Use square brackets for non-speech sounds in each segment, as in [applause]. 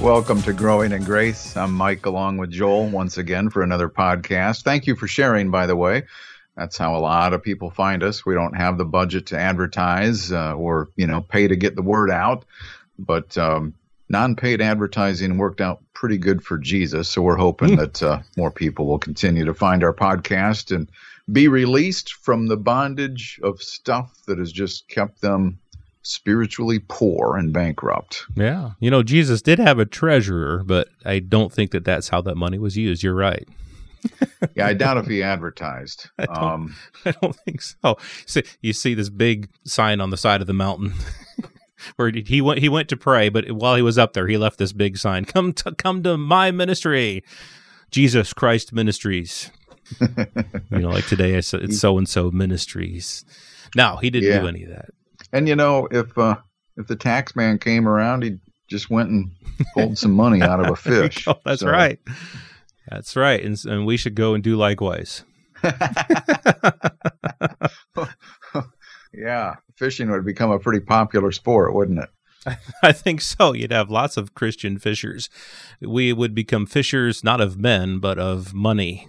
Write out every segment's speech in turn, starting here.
Welcome to Growing in Grace. I'm Mike along with Joel once again for another podcast. Thank you for sharing, by the way. That's how a lot of people find us. We don't have the budget to advertise uh, or, you know, pay to get the word out, but um, non-paid advertising worked out pretty good for Jesus. So we're hoping [laughs] that uh, more people will continue to find our podcast and be released from the bondage of stuff that has just kept them spiritually poor and bankrupt. Yeah. You know, Jesus did have a treasurer, but I don't think that that's how that money was used. You're right. [laughs] yeah, I doubt if he advertised. [laughs] I don't, um, [laughs] I don't think so. So you see this big sign on the side of the mountain where he went. He went to pray, but while he was up there, he left this big sign: "Come to come to my ministry, Jesus Christ Ministries." you know, like today, it's so and so ministries. No, he didn't yeah. do any of that. And you know, if uh, if the tax man came around, he just went and pulled some money out of a [laughs] fish. That's so. right. That's right, and, and we should go and do likewise. [laughs] yeah, fishing would become a pretty popular sport, wouldn't it? [laughs] I think so. You'd have lots of Christian fishers. We would become fishers not of men, but of money.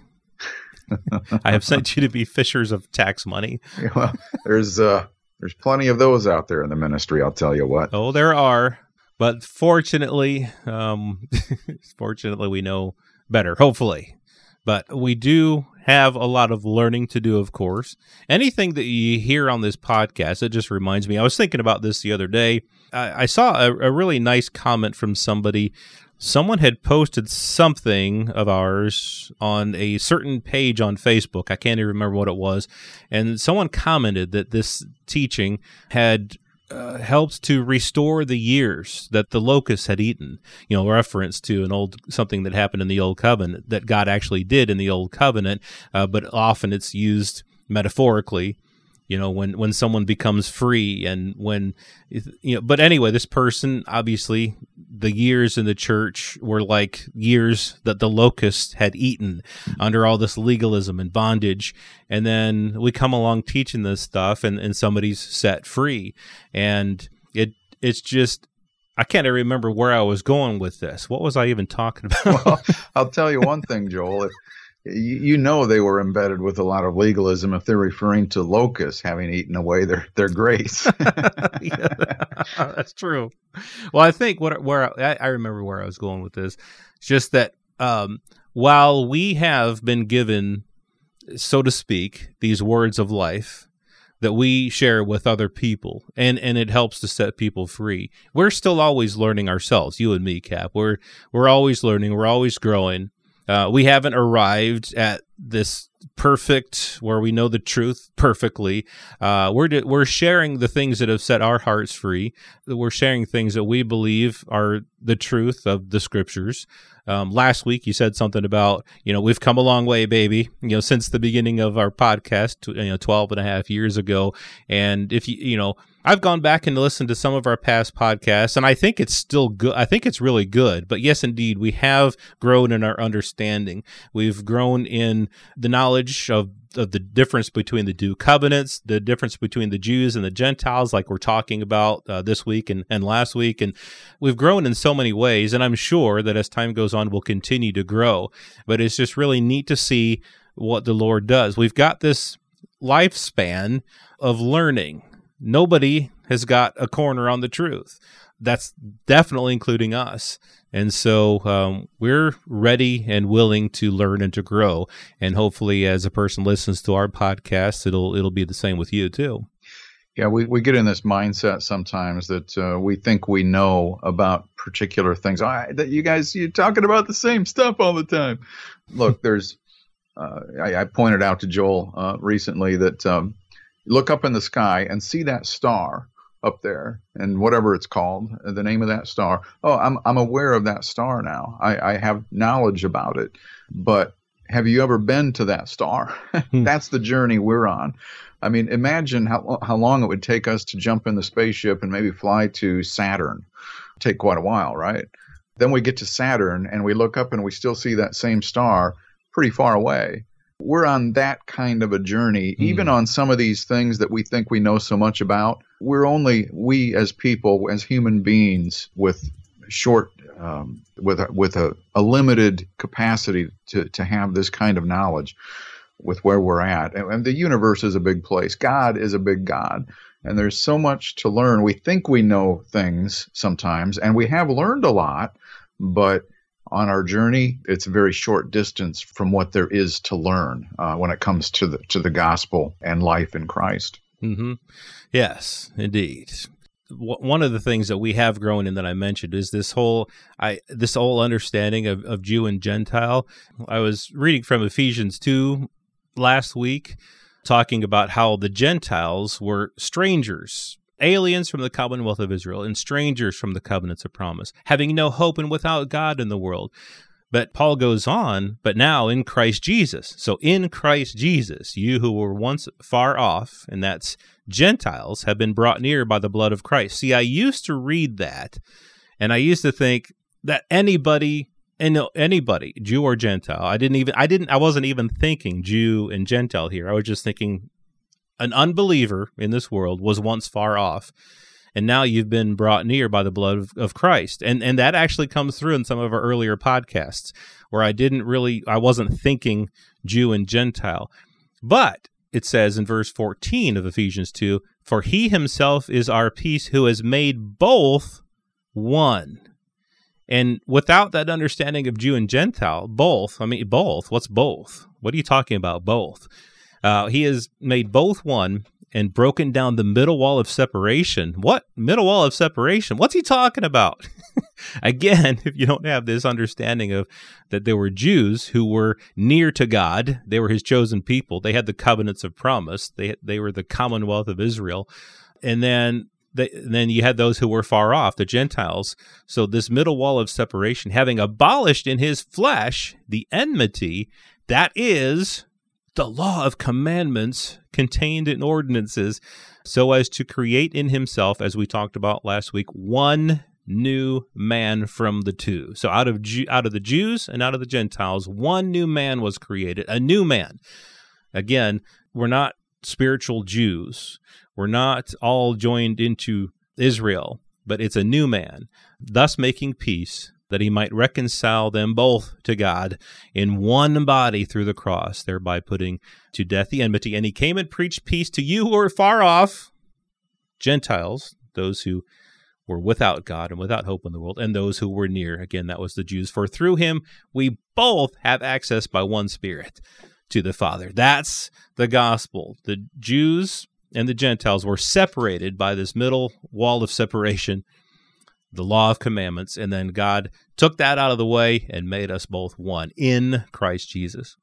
I have sent you to be fishers of tax money. well, there's uh, there's plenty of those out there in the ministry. I'll tell you what. Oh, there are, but fortunately, um, [laughs] fortunately, we know better. Hopefully, but we do have a lot of learning to do. Of course, anything that you hear on this podcast, it just reminds me. I was thinking about this the other day. I, I saw a, a really nice comment from somebody someone had posted something of ours on a certain page on Facebook. I can't even remember what it was. And someone commented that this teaching had uh, helped to restore the years that the locusts had eaten. You know, reference to an old something that happened in the old covenant that God actually did in the old covenant, uh, but often it's used metaphorically you know when when someone becomes free and when you know but anyway this person obviously the years in the church were like years that the locust had eaten under all this legalism and bondage and then we come along teaching this stuff and and somebody's set free and it it's just I can't even remember where I was going with this. What was I even talking [laughs] about? well, I'll tell you one thing, Joel. If you know they were embedded with a lot of legalism if they're referring to locusts having eaten away their their grace. [laughs] [laughs] that's true. Well, I think what where I, I, remember where I was going with this, just that um, while we have been given, so to speak, these words of life that we share with other people and and it helps to set people free we're still always learning ourselves you and me cap we're we're always learning we're always growing uh, we haven't arrived at this perfect where we know the truth perfectly. Uh, we're we're sharing the things that have set our hearts free. We're sharing things that we believe are the truth of the scriptures. Um, last week you said something about you know we've come a long way baby you know since the beginning of our podcast you know 12 and a half years ago and if you you know I've gone back and listened to some of our past podcasts, and I think it's still good. I think it's really good. But yes, indeed, we have grown in our understanding. We've grown in the knowledge of of the difference between the two covenants, the difference between the Jews and the Gentiles, like we're talking about uh, this week and, and last week. And we've grown in so many ways. And I'm sure that as time goes on, we'll continue to grow. But it's just really neat to see what the Lord does. We've got this lifespan of learning nobody has got a corner on the truth. That's definitely including us. And so um, we're ready and willing to learn and to grow. And hopefully, as a person listens to our podcast, it'll it'll be the same with you too. Yeah, we, we get in this mindset sometimes that uh, we think we know about particular things. I, that you guys you're talking about the same stuff all the time. Look, there's uh, I, I, pointed out to Joel uh, recently that um, look up in the sky and see that star up there and whatever it's called, the name of that star. Oh, I'm, I'm aware of that star now. I, I have knowledge about it. But have you ever been to that star? [laughs] Hmm. That's the journey we're on. I mean, imagine how, how long it would take us to jump in the spaceship and maybe fly to Saturn. Take quite a while, right? Then we get to Saturn and we look up and we still see that same star pretty far away. We're on that kind of a journey, Hmm. even on some of these things that we think we know so much about. We're only, we as people, as human beings with short, um, with, a, with a, a limited capacity to, to have this kind of knowledge with where we're at. And, and the universe is a big place. God is a big God. And there's so much to learn. We think we know things sometimes, and we have learned a lot, but on our journey, it's a very short distance from what there is to learn uh, when it comes to the to the gospel and life in Christ. hmm Yes, indeed. W- One of the things that we have grown in that I mentioned is this whole I this whole understanding of, of Jew and Gentile. I was reading from Ephesians two last week, talking about how the Gentiles were strangers, aliens from the commonwealth of Israel, and strangers from the covenants of promise, having no hope and without God in the world. But Paul goes on, but now in Christ Jesus. So in Christ Jesus, you who were once far off, and that's Gentiles, have been brought near by the blood of Christ. See, I used to read that, and I used to think that anybody and anybody, Jew or Gentile, I didn't even I didn't I wasn't even thinking Jew and Gentile here. I was just thinking an unbeliever in this world was once far off and now you've been brought near by the blood of, of Christ. And and that actually comes through in some of our earlier podcasts where I didn't really I wasn't thinking Jew and Gentile. But it says in verse 14 of Ephesians 2, for he himself is our peace who has made both one. And without that understanding of Jew and Gentile, both, I mean, both, what's both? What are you talking about, both? Uh, he has made both one and broken down the middle wall of separation. What middle wall of separation? What's he talking about? [laughs] Again, if you don't have this understanding of that there were Jews who were near to God, they were his chosen people. They had the covenants of promise. They they were the commonwealth of Israel. And then the, then you had those who were far off, the Gentiles. So this middle wall of separation, having abolished in his flesh the enmity, that is the law of commandments contained in ordinances, so as to create in himself, as we talked about last week, one new man from the two. So out of Ju- out of the Jews and out of the Gentiles, one new man was created, a new man. Again, we're not spiritual Jews. We're not all joined into Israel, but it's a new man, thus making peace that he might reconcile them both to God in one body through the cross, thereby putting to death the enmity. And he came and preached peace to you who are far off, Gentiles, those who were without God and without hope in the world, and those who were near. Again, that was the Jews. For through him we both have access by one Spirit to the Father. That's the gospel. The Jews and the Gentiles were separated by this middle wall of separation, the law of commandments, and then God took that out of the way and made us both one in Christ Jesus.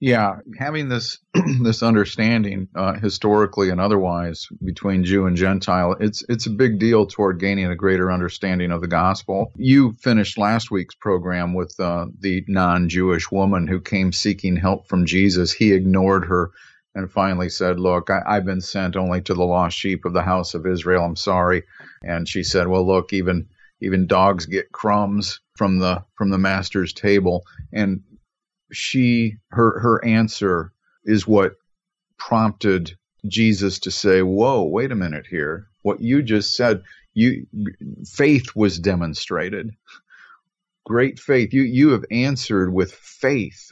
Yeah, having this [clears throat] this understanding uh, historically and otherwise between Jew and Gentile, it's it's a big deal toward gaining a greater understanding of the gospel. You finished last week's program with uh, the non-Jewish woman who came seeking help from Jesus. He ignored her and finally said, "Look, I, I've been sent only to the lost sheep of the house of Israel. I'm sorry." And she said, "Well, look, even even dogs get crumbs from the from the master's table." And she her her answer is what prompted Jesus to say, "Whoa, wait a minute here. What you just said, you faith was demonstrated. Great faith. You you have answered with faith."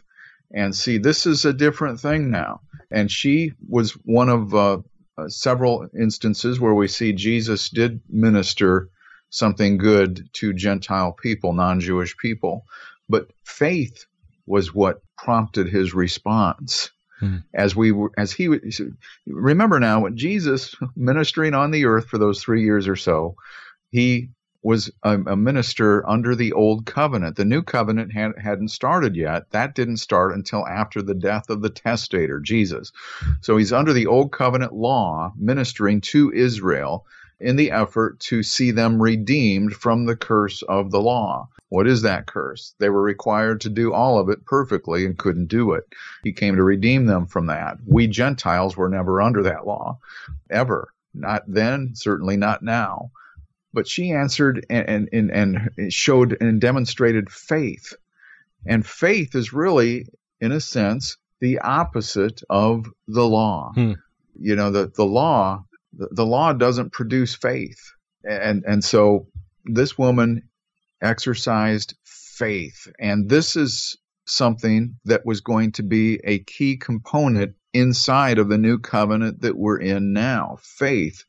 And see, this is a different thing now. And she was one of uh, uh, several instances where we see Jesus did minister something good to Gentile people, non-Jewish people, but faith was what prompted his response. Hmm. As we were, as he remember now, when Jesus ministering on the earth for those three years or so, he was a, a minister under the old covenant. The new covenant had, hadn't started yet. That didn't start until after the death of the testator, Jesus. So he's under the old covenant law, ministering to Israel. in the effort to see them redeemed from the curse of the law. What is that curse? They were required to do all of it perfectly and couldn't do it. He came to redeem them from that. We Gentiles were never under that law, ever. Not then, certainly not now. But she answered and, and, and showed and demonstrated faith. And faith is really, in a sense, the opposite of the law. Hmm. You know, the, the law, the, the law doesn't produce faith. And, and so this woman exercised faith. And this is something that was going to be a key component inside of the new covenant that we're in now faith.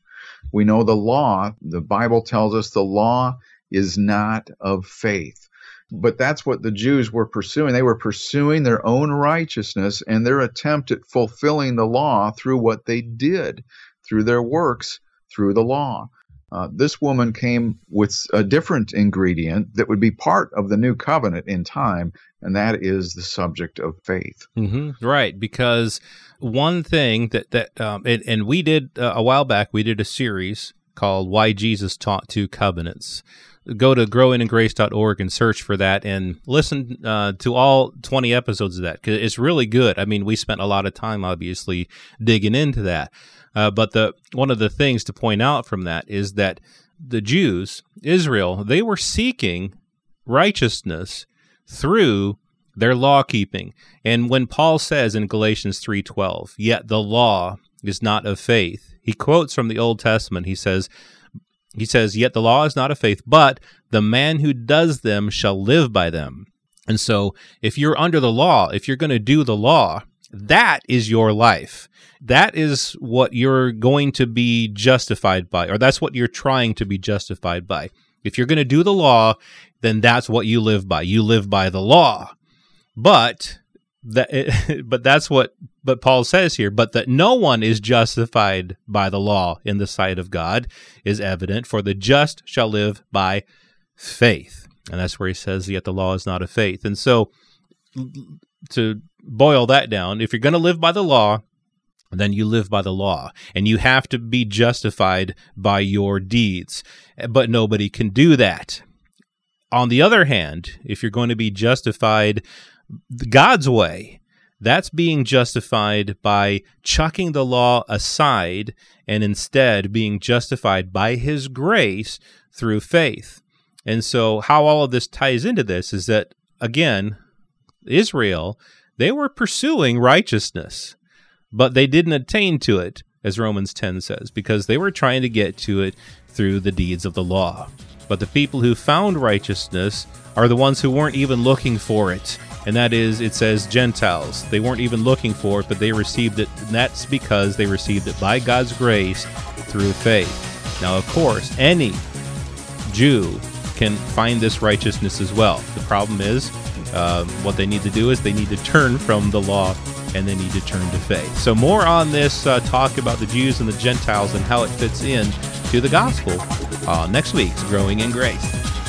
We know the law, the Bible tells us the law is not of faith. But that's what the Jews were pursuing. They were pursuing their own righteousness and their attempt at fulfilling the law through what they did, through their works, through the law. Uh, this woman came with a different ingredient that would be part of the new covenant in time, and that is the subject of faith. Mm-hmm. Right, because one thing that that um, and, we did uh, a while back, we did a series called "Why Jesus Taught Two Covenants." Go to growingingrace.org and search for that, and listen uh, to all twenty episodes of that because it's really good. I mean, we spent a lot of time, obviously, digging into that. Uh, but the one of the things to point out from that is that the Jews, Israel, they were seeking righteousness through their law keeping. And when Paul says in Galatians 3:12, "Yet the law is not of faith." He quotes from the Old Testament. He says he says, "Yet the law is not of faith, but the man who does them shall live by them." And so, if you're under the law, if you're going to do the law, that is your life. That is what you're going to be justified by, or that's what you're trying to be justified by. If you're going to do the law, then that's what you live by. You live by the law. But that it, [laughs] but that's what but Paul says here, but that no one is justified by the law in the sight of God is evident, for the just shall live by faith. And that's where he says, yet the law is not of faith. And so to boil that down, if you're going to live by the law, then you live by the law and you have to be justified by your deeds. But nobody can do that. On the other hand, if you're going to be justified God's way, that's being justified by chucking the law aside and instead being justified by His grace through faith. And so, how all of this ties into this is that, again, Israel, they were pursuing righteousness, but they didn't attain to it, as Romans 10 says, because they were trying to get to it through the deeds of the law. But the people who found righteousness are the ones who weren't even looking for it. And that is, it says Gentiles. They weren't even looking for it, but they received it. And that's because they received it by God's grace through faith. Now, of course, any Jew can find this righteousness as well. The problem is, uh, what they need to do is they need to turn from the law and they need to turn to faith. So, more on this uh, talk about the Jews and the Gentiles and how it fits in to the gospel uh, next week's Growing in Grace.